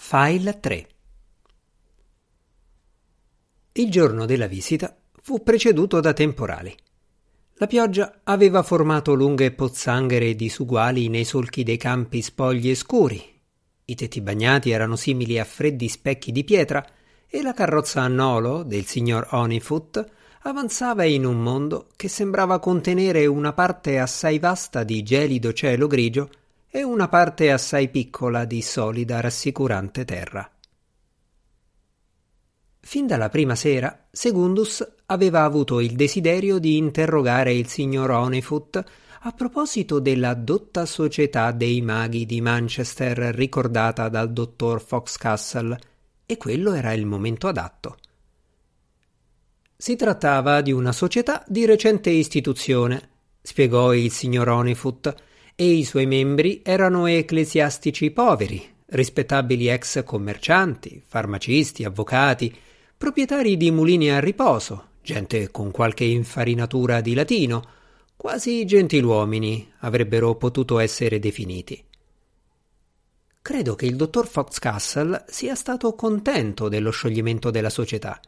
File 3 Il giorno della visita fu preceduto da temporali. La pioggia aveva formato lunghe pozzanghere disuguali nei solchi dei campi spogli e scuri. I tetti bagnati erano simili a freddi specchi di pietra e la carrozza a nolo del signor Honeyfoot avanzava in un mondo che sembrava contenere una parte assai vasta di gelido cielo grigio e una parte assai piccola di solida rassicurante terra. Fin dalla prima sera, Segundus aveva avuto il desiderio di interrogare il signor Honeyfoot a proposito della dotta società dei maghi di Manchester ricordata dal dottor Foxcastle, e quello era il momento adatto. Si trattava di una società di recente istituzione, spiegò il signor Honeyfoot, e i suoi membri erano ecclesiastici poveri, rispettabili ex commercianti, farmacisti, avvocati, proprietari di mulini a riposo, gente con qualche infarinatura di latino, quasi gentiluomini avrebbero potuto essere definiti. Credo che il dottor Foxcastle sia stato contento dello scioglimento della società.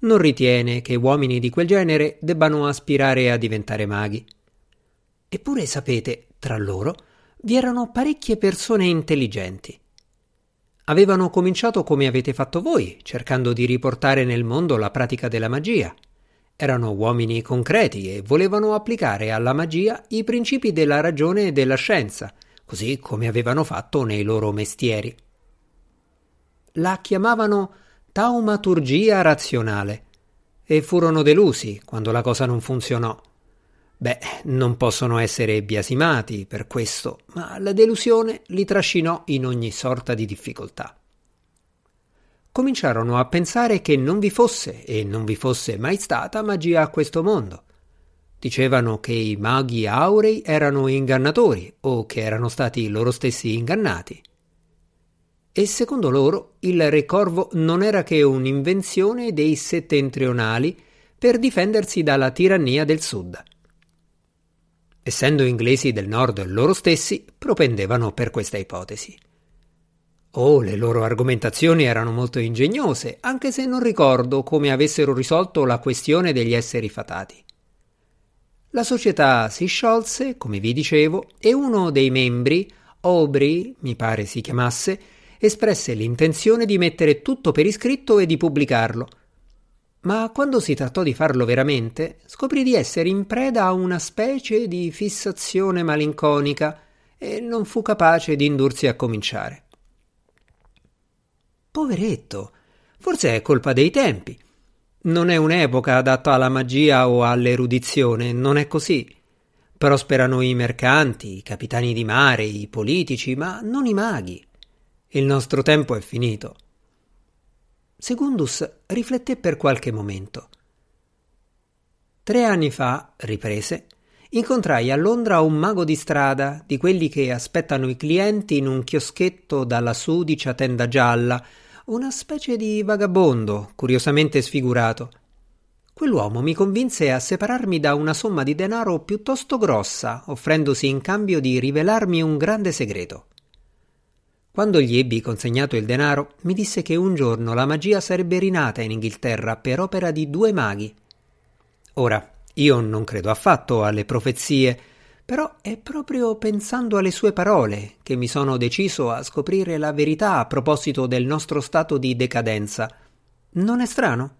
Non ritiene che uomini di quel genere debbano aspirare a diventare maghi. Eppure sapete, tra loro vi erano parecchie persone intelligenti. Avevano cominciato come avete fatto voi, cercando di riportare nel mondo la pratica della magia. Erano uomini concreti e volevano applicare alla magia i principi della ragione e della scienza, così come avevano fatto nei loro mestieri. La chiamavano taumaturgia razionale e furono delusi quando la cosa non funzionò. Beh, non possono essere biasimati per questo, ma la delusione li trascinò in ogni sorta di difficoltà. Cominciarono a pensare che non vi fosse e non vi fosse mai stata magia a questo mondo. Dicevano che i maghi aurei erano ingannatori o che erano stati loro stessi ingannati. E secondo loro il re corvo non era che un'invenzione dei settentrionali per difendersi dalla tirannia del sud. Essendo inglesi del nord loro stessi, propendevano per questa ipotesi. Oh, le loro argomentazioni erano molto ingegnose, anche se non ricordo come avessero risolto la questione degli esseri fatati. La società si sciolse, come vi dicevo, e uno dei membri, Aubrey, mi pare si chiamasse, espresse l'intenzione di mettere tutto per iscritto e di pubblicarlo, ma quando si trattò di farlo veramente, scoprì di essere in preda a una specie di fissazione malinconica e non fu capace di indursi a cominciare. Poveretto, forse è colpa dei tempi. Non è un'epoca adatta alla magia o all'erudizione, non è così. Prosperano i mercanti, i capitani di mare, i politici, ma non i maghi. Il nostro tempo è finito. Segundus rifletté per qualche momento. Tre anni fa, riprese, incontrai a Londra un mago di strada, di quelli che aspettano i clienti in un chioschetto dalla sudicia tenda gialla, una specie di vagabondo, curiosamente sfigurato. Quell'uomo mi convinse a separarmi da una somma di denaro piuttosto grossa, offrendosi in cambio di rivelarmi un grande segreto. Quando gli ebbi consegnato il denaro, mi disse che un giorno la magia sarebbe rinata in Inghilterra per opera di due maghi. Ora, io non credo affatto alle profezie, però è proprio pensando alle sue parole che mi sono deciso a scoprire la verità a proposito del nostro stato di decadenza. Non è strano?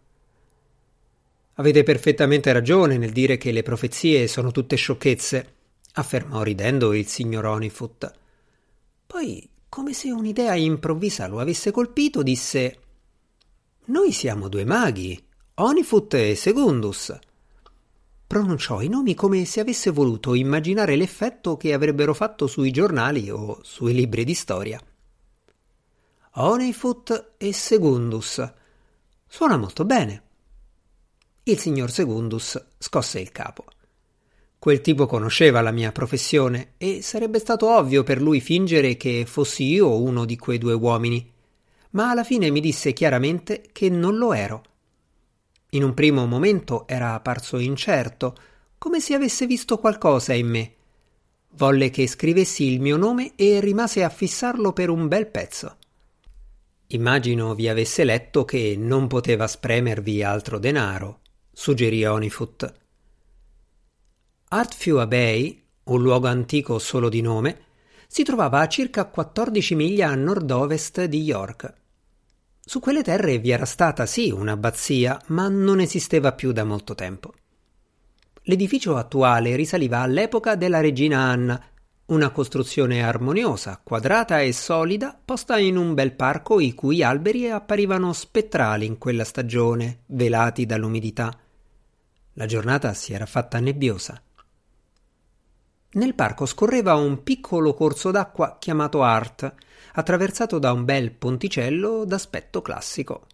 Avete perfettamente ragione nel dire che le profezie sono tutte sciocchezze, affermò ridendo il signor Honeyfoot. Poi come se un'idea improvvisa lo avesse colpito, disse Noi siamo due maghi, Onifut e Segundus. Pronunciò i nomi come se avesse voluto immaginare l'effetto che avrebbero fatto sui giornali o sui libri di storia. Onifut e Segundus. Suona molto bene. Il signor Segundus scosse il capo. Quel tipo conosceva la mia professione e sarebbe stato ovvio per lui fingere che fossi io uno di quei due uomini. Ma alla fine mi disse chiaramente che non lo ero. In un primo momento era apparso incerto, come se avesse visto qualcosa in me. Volle che scrivessi il mio nome e rimase a fissarlo per un bel pezzo. Immagino vi avesse letto che non poteva spremervi altro denaro, suggerì Onifoot. Artfew Abbey, un luogo antico solo di nome, si trovava a circa 14 miglia a nord-ovest di York. Su quelle terre vi era stata sì un'abbazia, ma non esisteva più da molto tempo. L'edificio attuale risaliva all'epoca della regina Anna, una costruzione armoniosa, quadrata e solida, posta in un bel parco i cui alberi apparivano spettrali in quella stagione, velati dall'umidità. La giornata si era fatta nebbiosa. Nel parco scorreva un piccolo corso d'acqua chiamato Art, attraversato da un bel ponticello d'aspetto classico.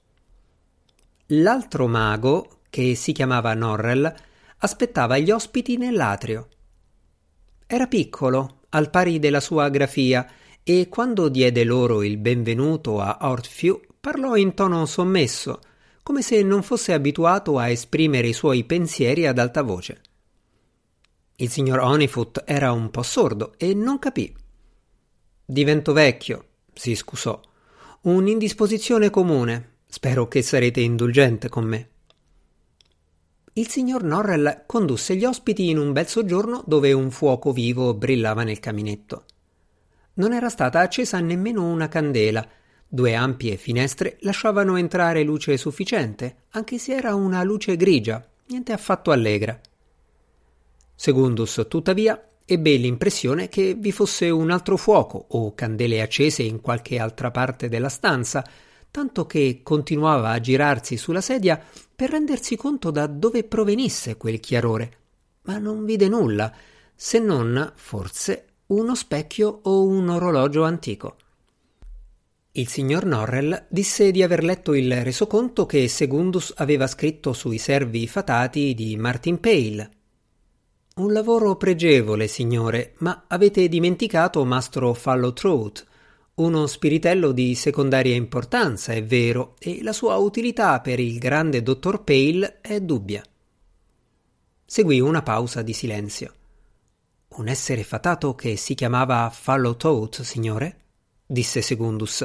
L'altro mago, che si chiamava Norrell, aspettava gli ospiti nell'atrio. Era piccolo, al pari della sua grafia, e quando diede loro il benvenuto a Ortfew parlò in tono sommesso, come se non fosse abituato a esprimere i suoi pensieri ad alta voce. Il signor Honeyfoot era un po' sordo e non capì. Divento vecchio, si scusò. Un'indisposizione comune. Spero che sarete indulgente con me. Il signor Norrell condusse gli ospiti in un bel soggiorno dove un fuoco vivo brillava nel caminetto. Non era stata accesa nemmeno una candela. Due ampie finestre lasciavano entrare luce sufficiente, anche se era una luce grigia, niente affatto allegra. Segundus, tuttavia, ebbe l'impressione che vi fosse un altro fuoco o candele accese in qualche altra parte della stanza, tanto che continuava a girarsi sulla sedia per rendersi conto da dove provenisse quel chiarore, ma non vide nulla, se non, forse, uno specchio o un orologio antico. Il signor Norrell disse di aver letto il resoconto che Segundus aveva scritto sui servi fatati di Martin Pale, un lavoro pregevole, signore, ma avete dimenticato mastro Fallow-Trout, uno spiritello di secondaria importanza, è vero, e la sua utilità per il grande dottor Pale è dubbia. Seguì una pausa di silenzio. Un essere fatato che si chiamava Fallow-Trout, signore? disse Segundus.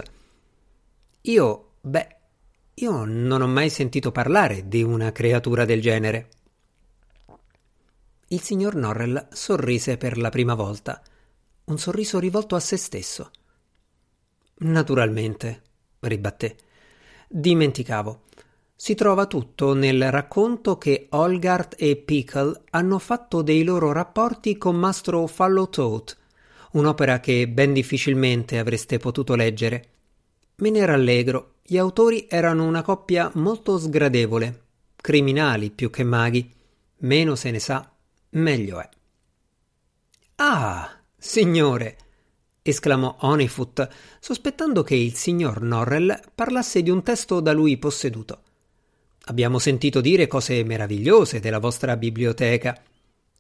Io, beh, io non ho mai sentito parlare di una creatura del genere. Il signor Norrell sorrise per la prima volta, un sorriso rivolto a se stesso. Naturalmente, ribatté. Dimenticavo. Si trova tutto nel racconto che Olgart e Pickle hanno fatto dei loro rapporti con Mastro Fallow-Toad, un'opera che ben difficilmente avreste potuto leggere. Me ne rallegro, gli autori erano una coppia molto sgradevole, criminali più che maghi. Meno se ne sa, meglio è. Ah, signore! esclamò Honeyfoot, sospettando che il signor Norrell parlasse di un testo da lui posseduto. Abbiamo sentito dire cose meravigliose della vostra biblioteca.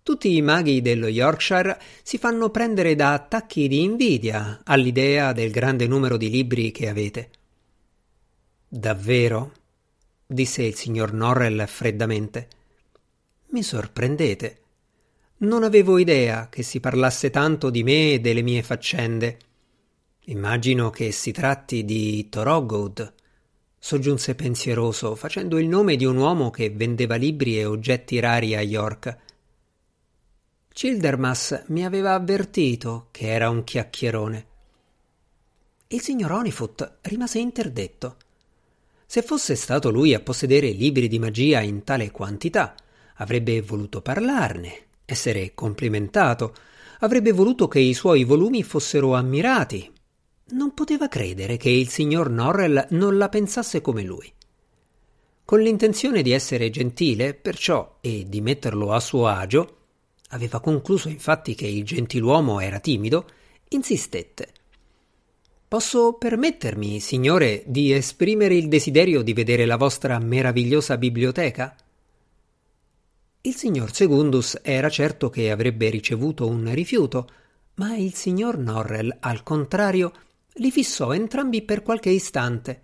Tutti i maghi dello Yorkshire si fanno prendere da attacchi di invidia all'idea del grande numero di libri che avete. Davvero? disse il signor Norrell freddamente. Mi sorprendete. Non avevo idea che si parlasse tanto di me e delle mie faccende. Immagino che si tratti di Thorogood, soggiunse pensieroso, facendo il nome di un uomo che vendeva libri e oggetti rari a York. Childermas mi aveva avvertito che era un chiacchierone. Il signor Onifoot rimase interdetto. Se fosse stato lui a possedere libri di magia in tale quantità, avrebbe voluto parlarne essere complimentato, avrebbe voluto che i suoi volumi fossero ammirati. Non poteva credere che il signor Norrell non la pensasse come lui. Con l'intenzione di essere gentile, perciò, e di metterlo a suo agio, aveva concluso infatti che il gentiluomo era timido, insistette. Posso permettermi, signore, di esprimere il desiderio di vedere la vostra meravigliosa biblioteca? Il signor Segundus era certo che avrebbe ricevuto un rifiuto, ma il signor Norrell, al contrario, li fissò entrambi per qualche istante.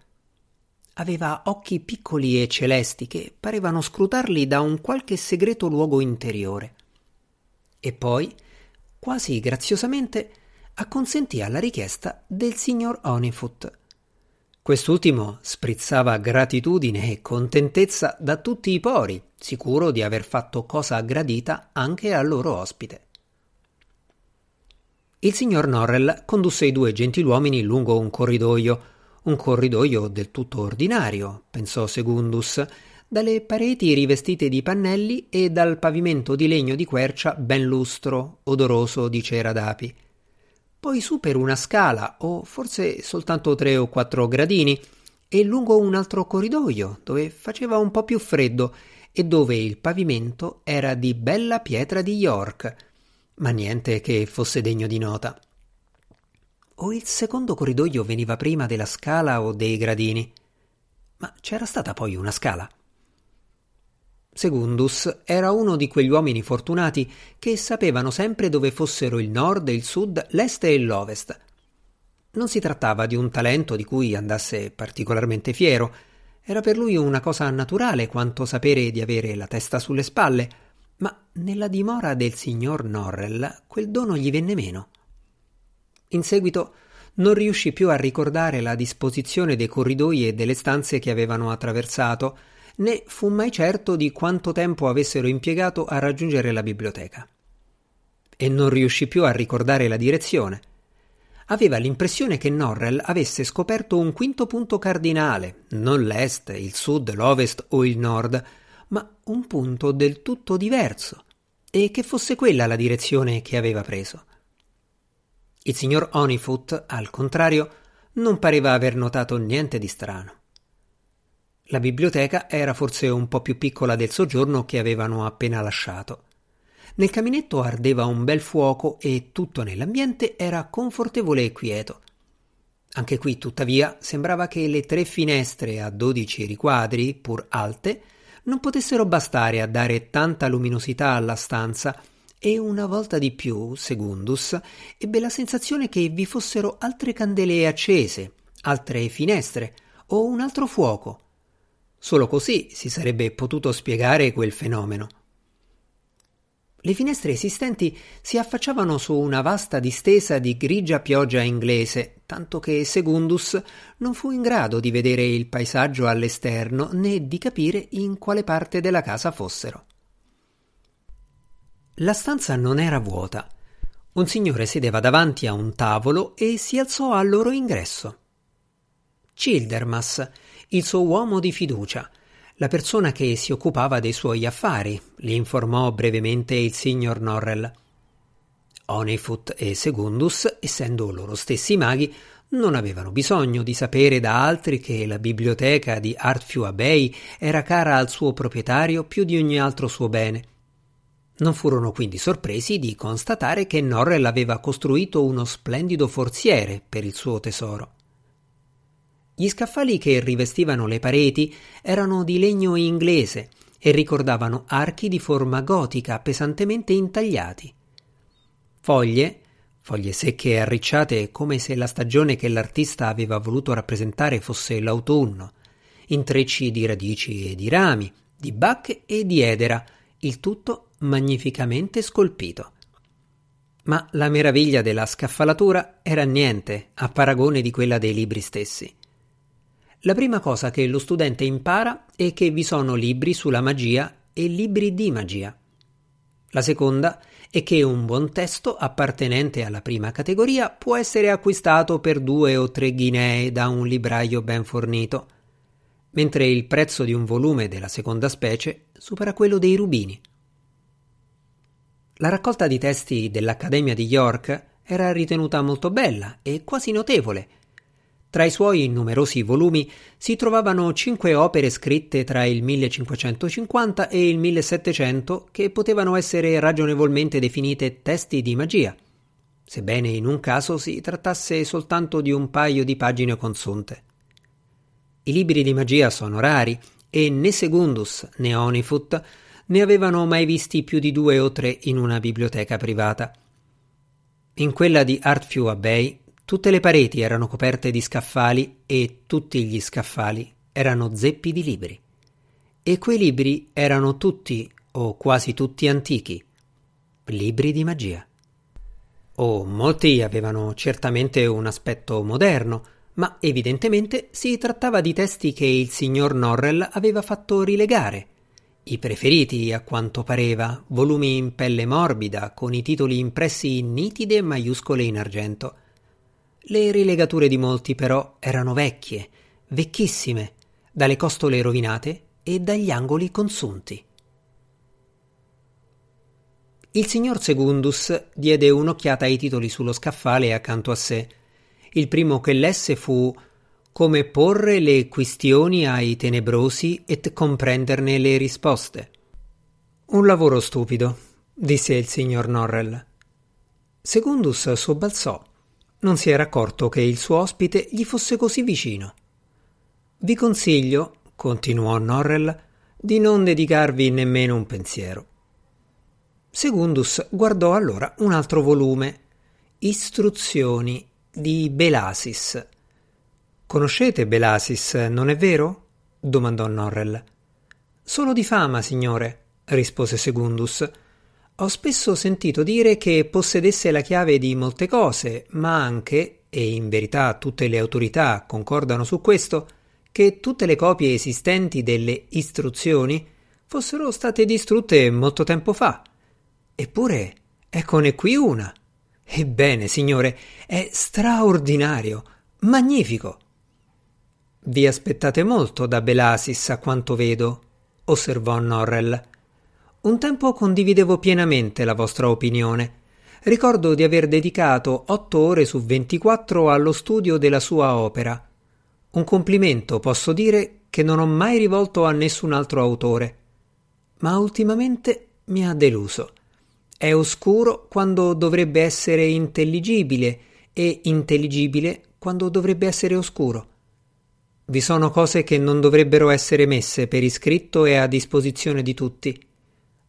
Aveva occhi piccoli e celesti che parevano scrutarli da un qualche segreto luogo interiore. E poi, quasi graziosamente, acconsentì alla richiesta del signor Honeyfoot. Quest'ultimo sprizzava gratitudine e contentezza da tutti i pori, sicuro di aver fatto cosa gradita anche al loro ospite. Il signor Norrell condusse i due gentiluomini lungo un corridoio, un corridoio del tutto ordinario, pensò Segundus, dalle pareti rivestite di pannelli e dal pavimento di legno di quercia ben lustro, odoroso di cera d'api poi su per una scala, o forse soltanto tre o quattro gradini, e lungo un altro corridoio, dove faceva un po' più freddo e dove il pavimento era di bella pietra di York, ma niente che fosse degno di nota. O il secondo corridoio veniva prima della scala o dei gradini. Ma c'era stata poi una scala. Segundus era uno di quegli uomini fortunati che sapevano sempre dove fossero il nord, il sud, l'est e l'ovest. Non si trattava di un talento di cui andasse particolarmente fiero, era per lui una cosa naturale quanto sapere di avere la testa sulle spalle, ma nella dimora del signor Norrell quel dono gli venne meno. In seguito non riuscì più a ricordare la disposizione dei corridoi e delle stanze che avevano attraversato, né fu mai certo di quanto tempo avessero impiegato a raggiungere la biblioteca. E non riuscì più a ricordare la direzione. Aveva l'impressione che Norrell avesse scoperto un quinto punto cardinale, non l'est, il sud, l'ovest o il nord, ma un punto del tutto diverso, e che fosse quella la direzione che aveva preso. Il signor Honeyfoot, al contrario, non pareva aver notato niente di strano. La biblioteca era forse un po' più piccola del soggiorno che avevano appena lasciato. Nel caminetto ardeva un bel fuoco e tutto nell'ambiente era confortevole e quieto. Anche qui, tuttavia, sembrava che le tre finestre a dodici riquadri, pur alte, non potessero bastare a dare tanta luminosità alla stanza e una volta di più, Segundus, ebbe la sensazione che vi fossero altre candele accese, altre finestre o un altro fuoco Solo così si sarebbe potuto spiegare quel fenomeno. Le finestre esistenti si affacciavano su una vasta distesa di grigia pioggia inglese, tanto che Segundus non fu in grado di vedere il paesaggio all'esterno né di capire in quale parte della casa fossero. La stanza non era vuota. Un signore sedeva davanti a un tavolo e si alzò al loro ingresso. Childermas, il suo uomo di fiducia, la persona che si occupava dei suoi affari, gli informò brevemente il signor Norrell. Honeyfoot e Segundus, essendo loro stessi maghi, non avevano bisogno di sapere da altri che la biblioteca di Artfew Abbey era cara al suo proprietario più di ogni altro suo bene. Non furono quindi sorpresi di constatare che Norrell aveva costruito uno splendido forziere per il suo tesoro. Gli scaffali che rivestivano le pareti erano di legno inglese e ricordavano archi di forma gotica pesantemente intagliati. Foglie, foglie secche e arricciate come se la stagione che l'artista aveva voluto rappresentare fosse l'autunno, intrecci di radici e di rami, di bacche e di edera, il tutto magnificamente scolpito. Ma la meraviglia della scaffalatura era niente a paragone di quella dei libri stessi. La prima cosa che lo studente impara è che vi sono libri sulla magia e libri di magia. La seconda è che un buon testo appartenente alla prima categoria può essere acquistato per due o tre ghinee da un libraio ben fornito, mentre il prezzo di un volume della seconda specie supera quello dei rubini. La raccolta di testi dell'Accademia di York era ritenuta molto bella e quasi notevole, tra i suoi numerosi volumi si trovavano cinque opere scritte tra il 1550 e il 1700 che potevano essere ragionevolmente definite testi di magia, sebbene in un caso si trattasse soltanto di un paio di pagine consunte. I libri di magia sono rari e né Segundus né Onifut ne avevano mai visti più di due o tre in una biblioteca privata. In quella di Artfew Abbey Tutte le pareti erano coperte di scaffali e tutti gli scaffali erano zeppi di libri. E quei libri erano tutti o quasi tutti antichi, libri di magia. Oh, molti avevano certamente un aspetto moderno, ma evidentemente si trattava di testi che il signor Norrell aveva fatto rilegare. I preferiti, a quanto pareva, volumi in pelle morbida, con i titoli impressi in nitide maiuscole in argento. Le rilegature di molti, però, erano vecchie, vecchissime, dalle costole rovinate e dagli angoli consunti. Il signor Segundus diede un'occhiata ai titoli sullo scaffale accanto a sé. Il primo che lesse fu Come porre le questioni ai tenebrosi et comprenderne le risposte. Un lavoro stupido, disse il signor Norrell. Segundus sobbalzò. Non si era accorto che il suo ospite gli fosse così vicino. Vi consiglio, continuò Norrell, di non dedicarvi nemmeno un pensiero. Segundus guardò allora un altro volume, Istruzioni di Belasis. Conoscete Belasis, non è vero? domandò Norrell. Solo di fama, signore, rispose Segundus. Ho spesso sentito dire che possedesse la chiave di molte cose, ma anche, e in verità tutte le autorità concordano su questo, che tutte le copie esistenti delle istruzioni fossero state distrutte molto tempo fa. Eppure eccone qui una. Ebbene, signore, è straordinario, magnifico. Vi aspettate molto da Belasis, a quanto vedo, osservò Norrell. Un tempo condividevo pienamente la vostra opinione. Ricordo di aver dedicato otto ore su ventiquattro allo studio della sua opera. Un complimento, posso dire, che non ho mai rivolto a nessun altro autore. Ma ultimamente mi ha deluso. È oscuro quando dovrebbe essere intelligibile e intelligibile quando dovrebbe essere oscuro. Vi sono cose che non dovrebbero essere messe per iscritto e a disposizione di tutti.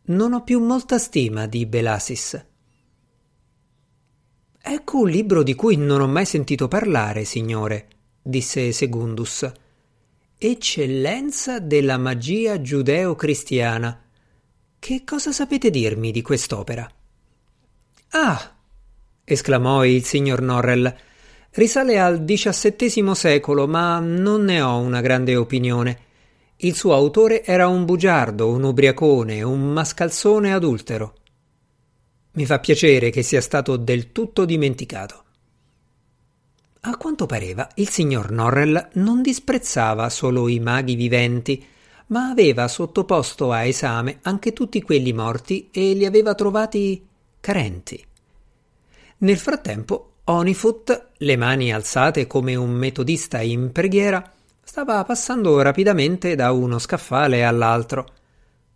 Non ho più molta stima di Belasis. Ecco un libro di cui non ho mai sentito parlare, signore, disse Segundus. Eccellenza della magia giudeo-cristiana che cosa sapete dirmi di quest'opera? Ah! esclamò il signor Norrell. Risale al XVII secolo, ma non ne ho una grande opinione. Il suo autore era un bugiardo, un ubriacone, un mascalzone adultero. Mi fa piacere che sia stato del tutto dimenticato. A quanto pareva, il signor Norrell non disprezzava solo i maghi viventi, ma aveva sottoposto a esame anche tutti quelli morti e li aveva trovati carenti. Nel frattempo, Onifoot, le mani alzate come un metodista in preghiera, stava passando rapidamente da uno scaffale all'altro.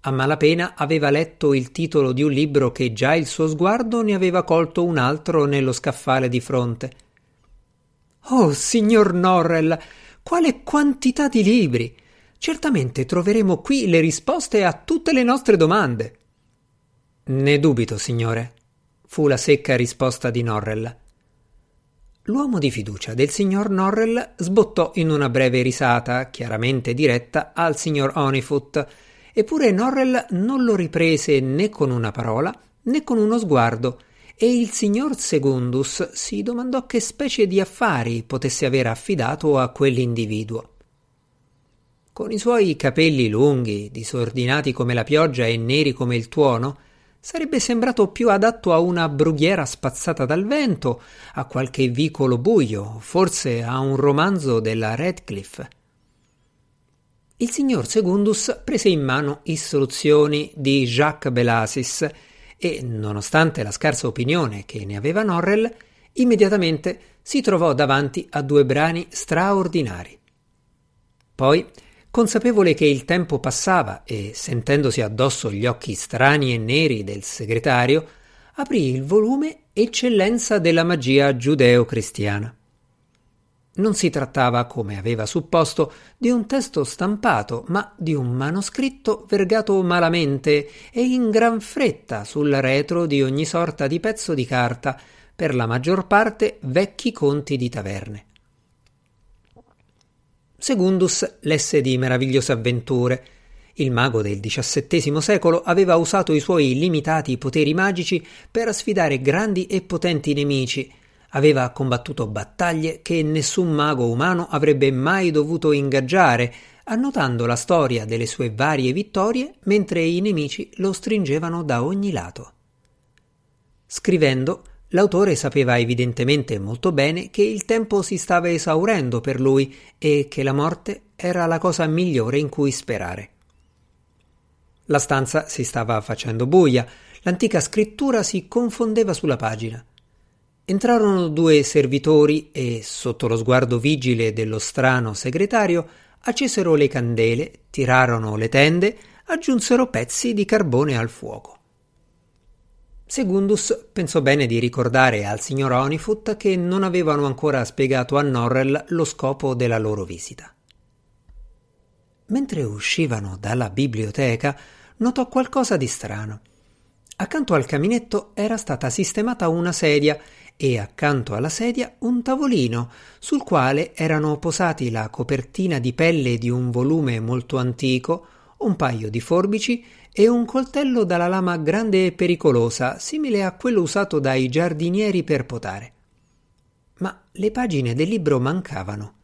A malapena aveva letto il titolo di un libro che già il suo sguardo ne aveva colto un altro nello scaffale di fronte. Oh, signor Norrell, quale quantità di libri! Certamente troveremo qui le risposte a tutte le nostre domande. Ne dubito, signore, fu la secca risposta di Norrell. L'uomo di fiducia del signor Norrell sbottò in una breve risata, chiaramente diretta al signor Onifoot, eppure Norrell non lo riprese né con una parola né con uno sguardo, e il signor Segundus si domandò che specie di affari potesse aver affidato a quell'individuo. Con i suoi capelli lunghi, disordinati come la pioggia e neri come il tuono, sarebbe sembrato più adatto a una brughiera spazzata dal vento, a qualche vicolo buio, forse a un romanzo della Radcliffe. Il signor Segundus prese in mano istruzioni di Jacques Belasis e, nonostante la scarsa opinione che ne aveva Norrell, immediatamente si trovò davanti a due brani straordinari. Poi Consapevole che il tempo passava e sentendosi addosso gli occhi strani e neri del segretario, aprì il volume Eccellenza della magia giudeo-cristiana. Non si trattava, come aveva supposto, di un testo stampato, ma di un manoscritto vergato malamente e in gran fretta sul retro di ogni sorta di pezzo di carta, per la maggior parte vecchi conti di taverne. Segundus lesse di meravigliose avventure. Il mago del XVII secolo aveva usato i suoi limitati poteri magici per sfidare grandi e potenti nemici, Aveva combattuto battaglie che nessun mago umano avrebbe mai dovuto ingaggiare, annotando la storia delle sue varie vittorie mentre i nemici lo stringevano da ogni lato. Scrivendo, l'autore sapeva evidentemente molto bene che il tempo si stava esaurendo per lui e che la morte era la cosa migliore in cui sperare. La stanza si stava facendo buia, l'antica scrittura si confondeva sulla pagina. Entrarono due servitori e, sotto lo sguardo vigile dello strano segretario, accesero le candele, tirarono le tende, aggiunsero pezzi di carbone al fuoco. Segundus pensò bene di ricordare al signor Onifut che non avevano ancora spiegato a Norrell lo scopo della loro visita. Mentre uscivano dalla biblioteca, notò qualcosa di strano. Accanto al caminetto era stata sistemata una sedia e accanto alla sedia un tavolino sul quale erano posati la copertina di pelle di un volume molto antico, un paio di forbici e un coltello dalla lama grande e pericolosa, simile a quello usato dai giardinieri per potare. Ma le pagine del libro mancavano.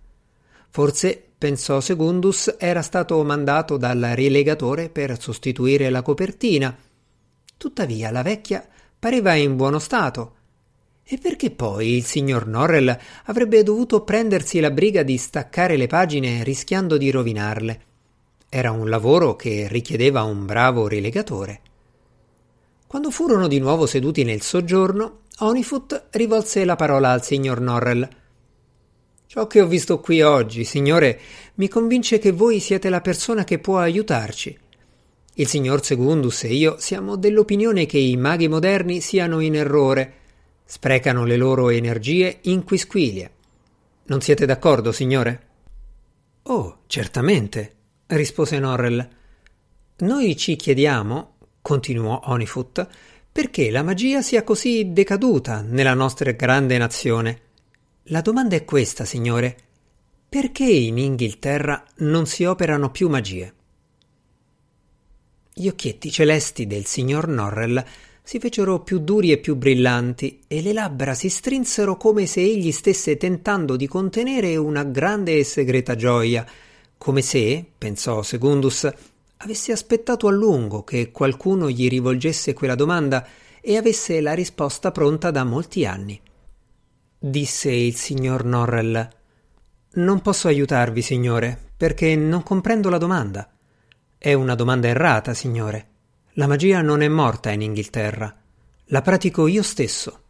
Forse, pensò Segundus, era stato mandato dal rilegatore per sostituire la copertina. Tuttavia la vecchia pareva in buono stato e perché poi il signor Norrell avrebbe dovuto prendersi la briga di staccare le pagine rischiando di rovinarle? Era un lavoro che richiedeva un bravo rilegatore. Quando furono di nuovo seduti nel soggiorno, Onifoot rivolse la parola al signor Norrell. Ciò che ho visto qui oggi, signore, mi convince che voi siete la persona che può aiutarci. Il signor Segundus e io siamo dell'opinione che i maghi moderni siano in errore Sprecano le loro energie in quisquilie. Non siete d'accordo, signore? Oh, certamente, rispose Norrell. Noi ci chiediamo, continuò Onifoot, perché la magia sia così decaduta nella nostra grande nazione. La domanda è questa, signore. Perché in Inghilterra non si operano più magie? Gli occhietti celesti del signor Norrell si fecero più duri e più brillanti e le labbra si strinsero come se egli stesse tentando di contenere una grande e segreta gioia, come se, pensò Segundus, avesse aspettato a lungo che qualcuno gli rivolgesse quella domanda e avesse la risposta pronta da molti anni. Disse il signor Norrell. Non posso aiutarvi, signore, perché non comprendo la domanda. È una domanda errata, signore. La magia non è morta in Inghilterra. La pratico io stesso.